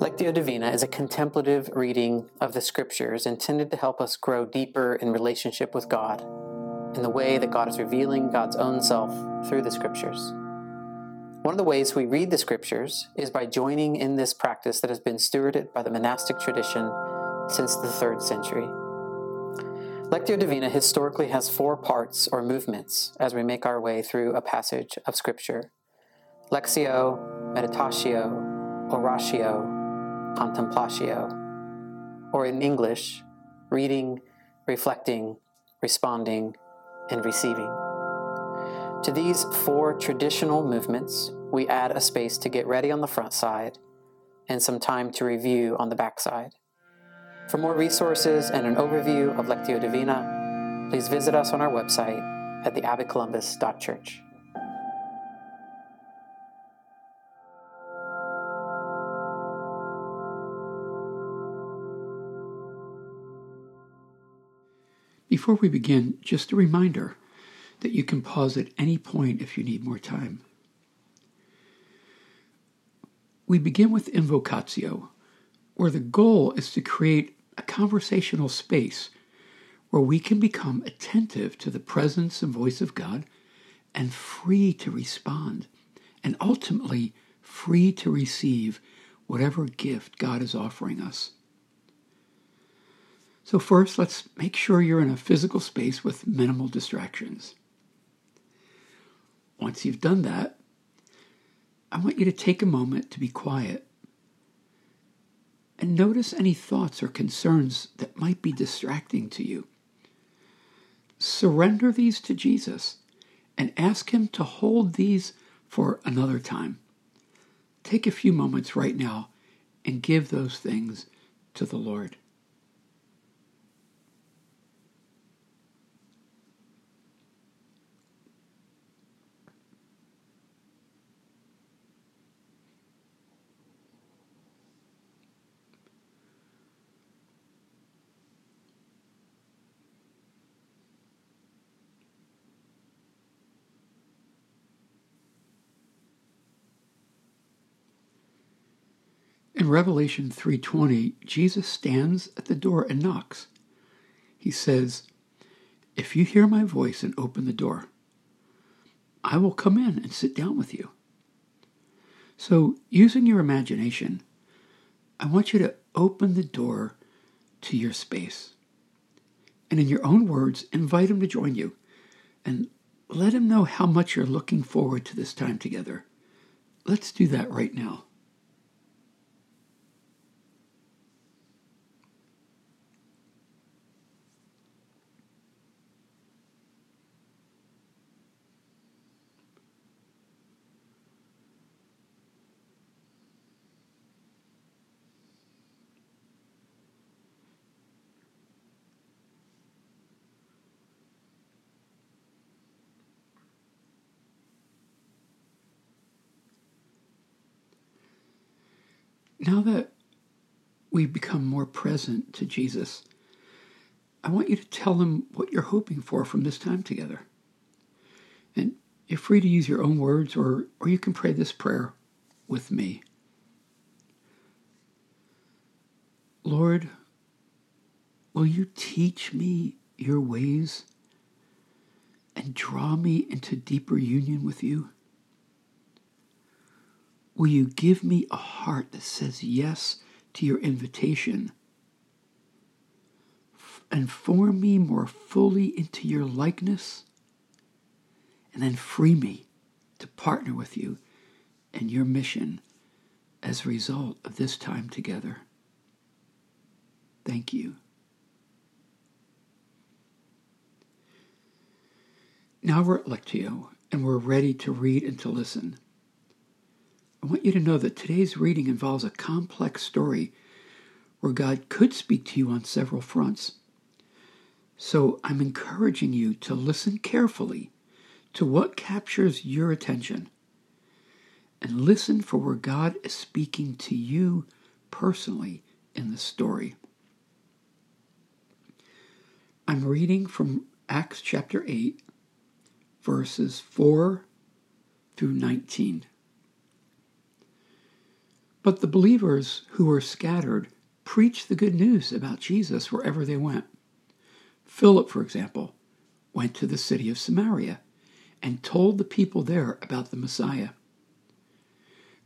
Lectio Divina is a contemplative reading of the scriptures intended to help us grow deeper in relationship with God in the way that God is revealing God's own self through the scriptures. One of the ways we read the scriptures is by joining in this practice that has been stewarded by the monastic tradition since the third century. Lectio Divina historically has four parts or movements as we make our way through a passage of scripture Lectio, Meditatio, Oratio, contemplatio, or in English, reading, reflecting, responding, and receiving. To these four traditional movements, we add a space to get ready on the front side and some time to review on the back side. For more resources and an overview of Lectio Divina, please visit us on our website at theabbeycolumbus.church. Before we begin, just a reminder that you can pause at any point if you need more time. We begin with invocatio, where the goal is to create a conversational space where we can become attentive to the presence and voice of God and free to respond, and ultimately free to receive whatever gift God is offering us. So, first, let's make sure you're in a physical space with minimal distractions. Once you've done that, I want you to take a moment to be quiet and notice any thoughts or concerns that might be distracting to you. Surrender these to Jesus and ask Him to hold these for another time. Take a few moments right now and give those things to the Lord. In Revelation 3:20, Jesus stands at the door and knocks. He says, "If you hear my voice and open the door, I will come in and sit down with you." So, using your imagination, I want you to open the door to your space. And in your own words, invite him to join you and let him know how much you're looking forward to this time together. Let's do that right now. Now that we've become more present to Jesus, I want you to tell him what you're hoping for from this time together. And you're free to use your own words, or, or you can pray this prayer with me. Lord, will you teach me your ways and draw me into deeper union with you? Will you give me a heart that says yes to your invitation and form me more fully into your likeness? And then free me to partner with you in your mission as a result of this time together. Thank you. Now we're at Lectio, and we're ready to read and to listen. I want you to know that today's reading involves a complex story where God could speak to you on several fronts. So I'm encouraging you to listen carefully to what captures your attention and listen for where God is speaking to you personally in the story. I'm reading from Acts chapter 8, verses 4 through 19. But the believers who were scattered preached the good news about Jesus wherever they went. Philip, for example, went to the city of Samaria and told the people there about the Messiah.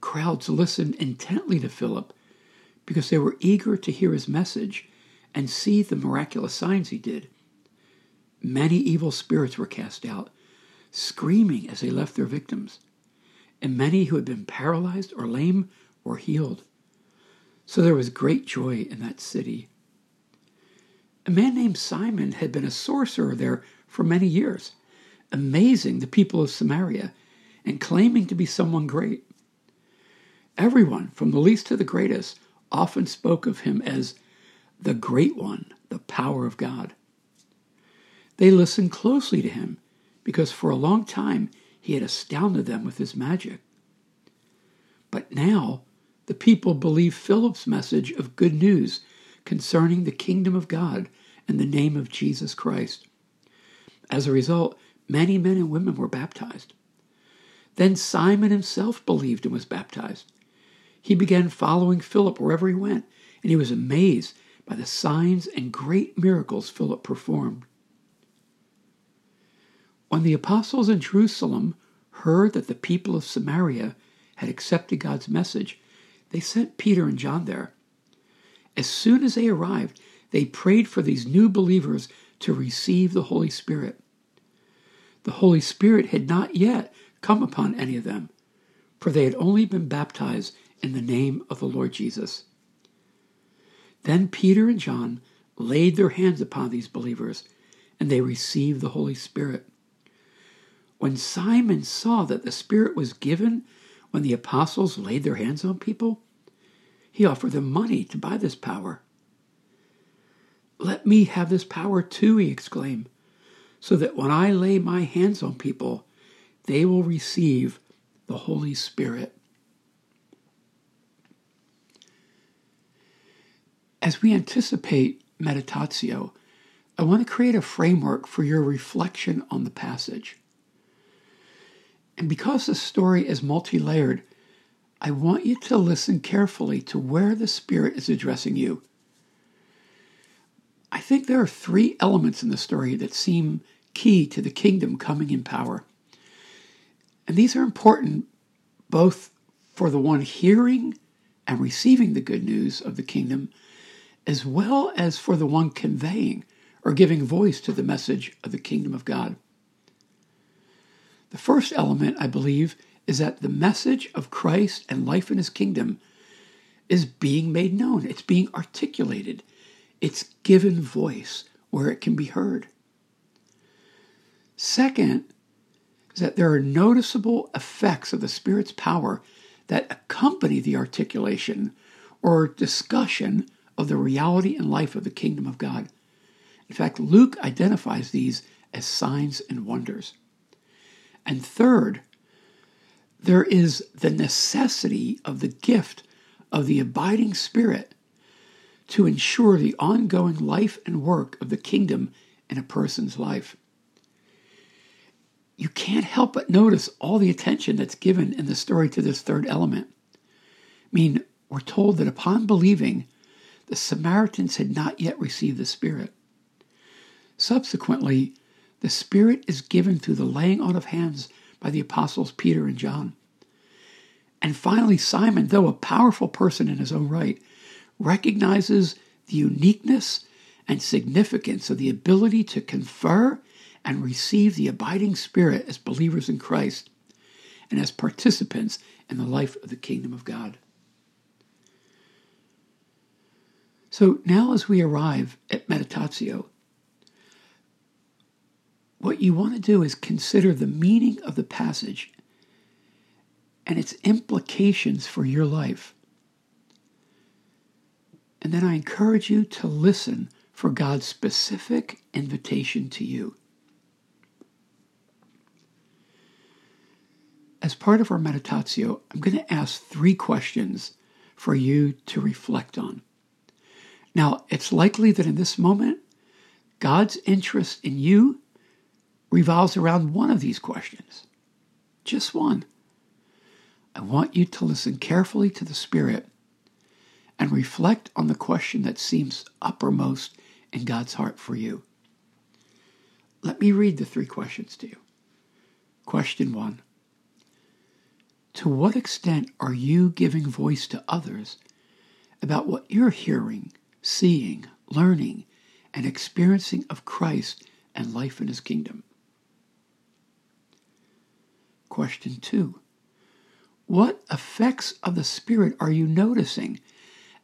Crowds listened intently to Philip because they were eager to hear his message and see the miraculous signs he did. Many evil spirits were cast out, screaming as they left their victims, and many who had been paralyzed or lame were healed. So there was great joy in that city. A man named Simon had been a sorcerer there for many years, amazing the people of Samaria and claiming to be someone great. Everyone, from the least to the greatest, often spoke of him as the Great One, the power of God. They listened closely to him because for a long time he had astounded them with his magic. But now the people believed Philip's message of good news concerning the kingdom of God and the name of Jesus Christ. As a result, many men and women were baptized. Then Simon himself believed and was baptized. He began following Philip wherever he went, and he was amazed by the signs and great miracles Philip performed. When the apostles in Jerusalem heard that the people of Samaria had accepted God's message, they sent Peter and John there. As soon as they arrived, they prayed for these new believers to receive the Holy Spirit. The Holy Spirit had not yet come upon any of them, for they had only been baptized in the name of the Lord Jesus. Then Peter and John laid their hands upon these believers, and they received the Holy Spirit. When Simon saw that the Spirit was given when the apostles laid their hands on people, he offered them money to buy this power. Let me have this power too, he exclaimed, so that when I lay my hands on people, they will receive the Holy Spirit. As we anticipate meditatio, I want to create a framework for your reflection on the passage. And because the story is multi layered, I want you to listen carefully to where the Spirit is addressing you. I think there are three elements in the story that seem key to the kingdom coming in power. And these are important both for the one hearing and receiving the good news of the kingdom, as well as for the one conveying or giving voice to the message of the kingdom of God. The first element, I believe, is that the message of Christ and life in his kingdom is being made known, it's being articulated, it's given voice where it can be heard. Second, is that there are noticeable effects of the Spirit's power that accompany the articulation or discussion of the reality and life of the kingdom of God. In fact, Luke identifies these as signs and wonders. And third, there is the necessity of the gift of the abiding Spirit to ensure the ongoing life and work of the kingdom in a person's life. You can't help but notice all the attention that's given in the story to this third element. I mean, we're told that upon believing, the Samaritans had not yet received the Spirit. Subsequently, the Spirit is given through the laying on of hands by the apostles Peter and John. And finally, Simon, though a powerful person in his own right, recognizes the uniqueness and significance of the ability to confer and receive the abiding Spirit as believers in Christ and as participants in the life of the kingdom of God. So now, as we arrive at meditatio, what you want to do is consider the meaning of the passage and its implications for your life. And then I encourage you to listen for God's specific invitation to you. As part of our meditatio, I'm going to ask three questions for you to reflect on. Now, it's likely that in this moment, God's interest in you revolves around one of these questions. Just one. I want you to listen carefully to the Spirit and reflect on the question that seems uppermost in God's heart for you. Let me read the three questions to you. Question one To what extent are you giving voice to others about what you're hearing, seeing, learning, and experiencing of Christ and life in His kingdom? Question two What effects of the Spirit are you noticing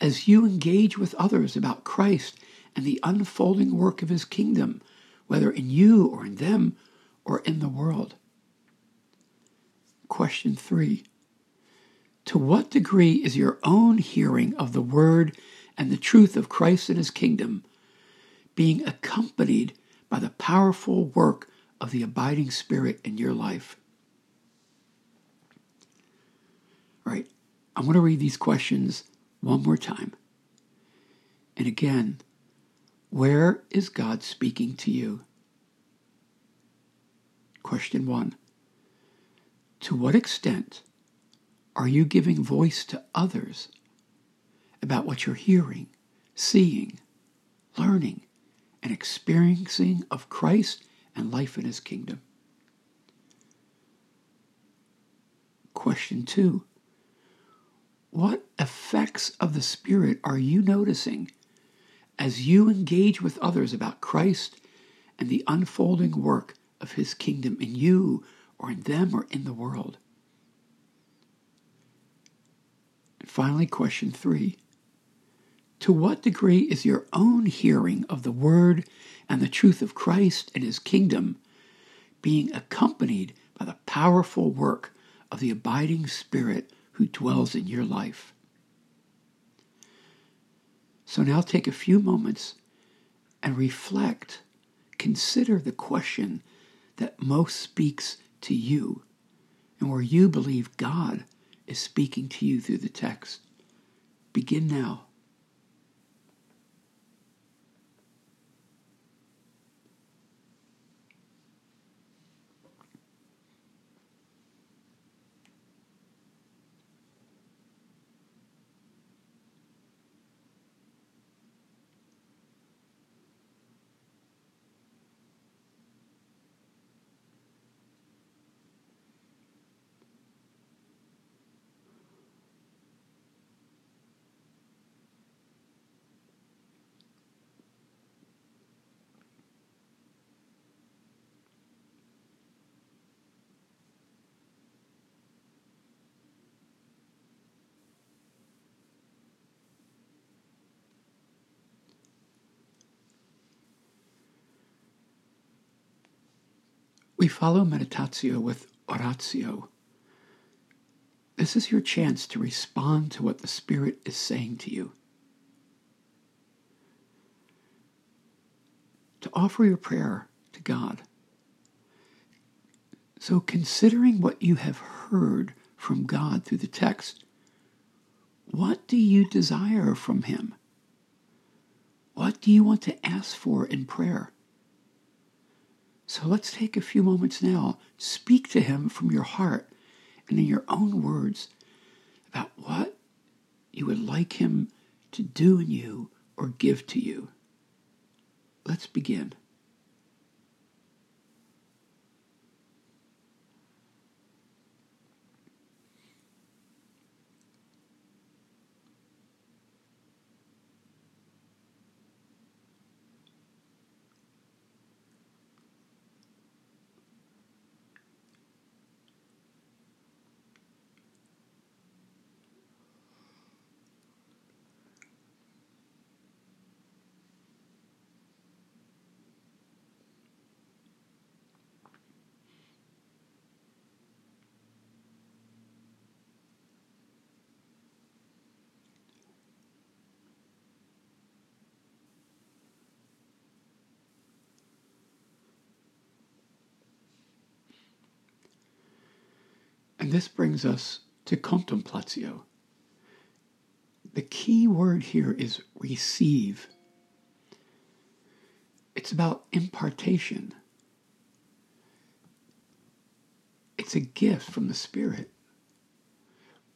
as you engage with others about Christ and the unfolding work of His kingdom, whether in you or in them or in the world? Question three To what degree is your own hearing of the Word and the truth of Christ and His kingdom being accompanied by the powerful work of the abiding Spirit in your life? All right, I want to read these questions one more time. And again, where is God speaking to you? Question one To what extent are you giving voice to others about what you're hearing, seeing, learning, and experiencing of Christ and life in His kingdom? Question two what effects of the Spirit are you noticing as you engage with others about Christ and the unfolding work of His kingdom in you or in them or in the world? And finally, question three To what degree is your own hearing of the Word and the truth of Christ and His kingdom being accompanied by the powerful work of the abiding Spirit who dwells in your life. So now take a few moments and reflect. Consider the question that most speaks to you and where you believe God is speaking to you through the text. Begin now. We follow meditatio with oratio. This is your chance to respond to what the Spirit is saying to you. To offer your prayer to God. So, considering what you have heard from God through the text, what do you desire from Him? What do you want to ask for in prayer? So let's take a few moments now. Speak to Him from your heart and in your own words about what you would like Him to do in you or give to you. Let's begin. And this brings us to contemplatio. The key word here is receive. It's about impartation. It's a gift from the Spirit.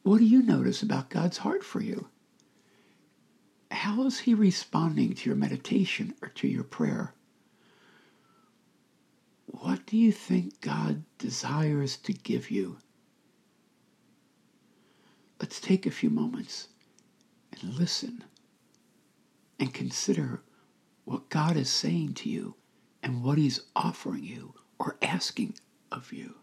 What do you notice about God's heart for you? How is He responding to your meditation or to your prayer? What do you think God desires to give you? Let's take a few moments and listen and consider what God is saying to you and what He's offering you or asking of you.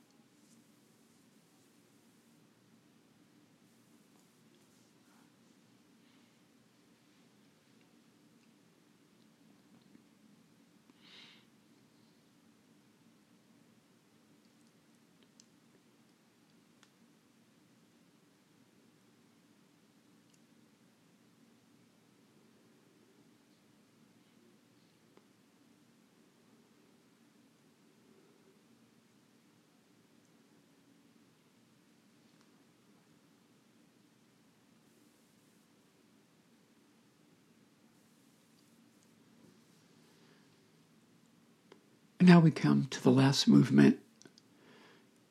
And now we come to the last movement,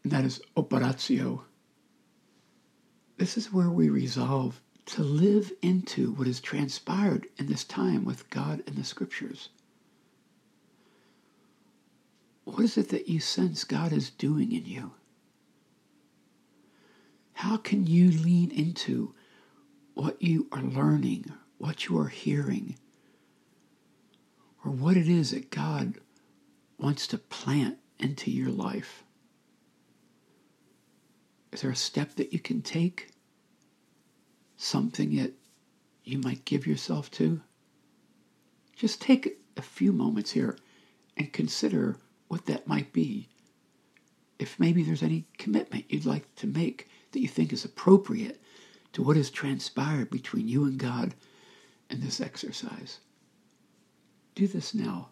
and that is operatio. This is where we resolve to live into what has transpired in this time with God and the Scriptures. What is it that you sense God is doing in you? How can you lean into what you are learning, what you are hearing, or what it is that God wants to plant into your life? Is there a step that you can take? Something that you might give yourself to? Just take a few moments here and consider what that might be. If maybe there's any commitment you'd like to make that you think is appropriate to what has transpired between you and God in this exercise. Do this now.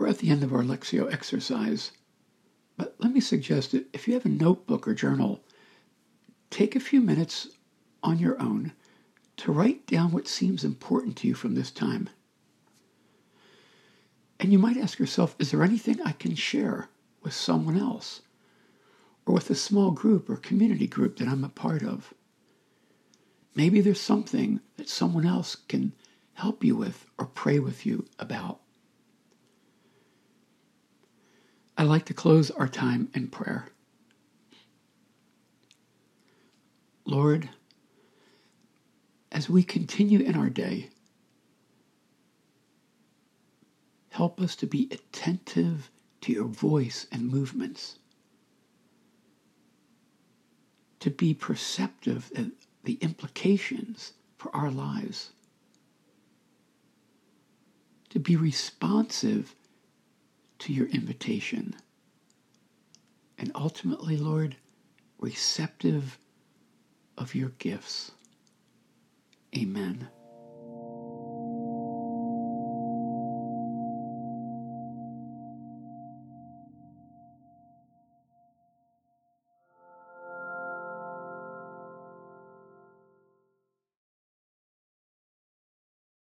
We're at the end of our Lectio exercise, but let me suggest that if you have a notebook or journal, take a few minutes on your own to write down what seems important to you from this time. And you might ask yourself, is there anything I can share with someone else or with a small group or community group that I'm a part of? Maybe there's something that someone else can help you with or pray with you about. I like to close our time in prayer. Lord, as we continue in our day, help us to be attentive to your voice and movements, to be perceptive of the implications for our lives, to be responsive to your invitation. And ultimately, Lord, receptive of your gifts. Amen.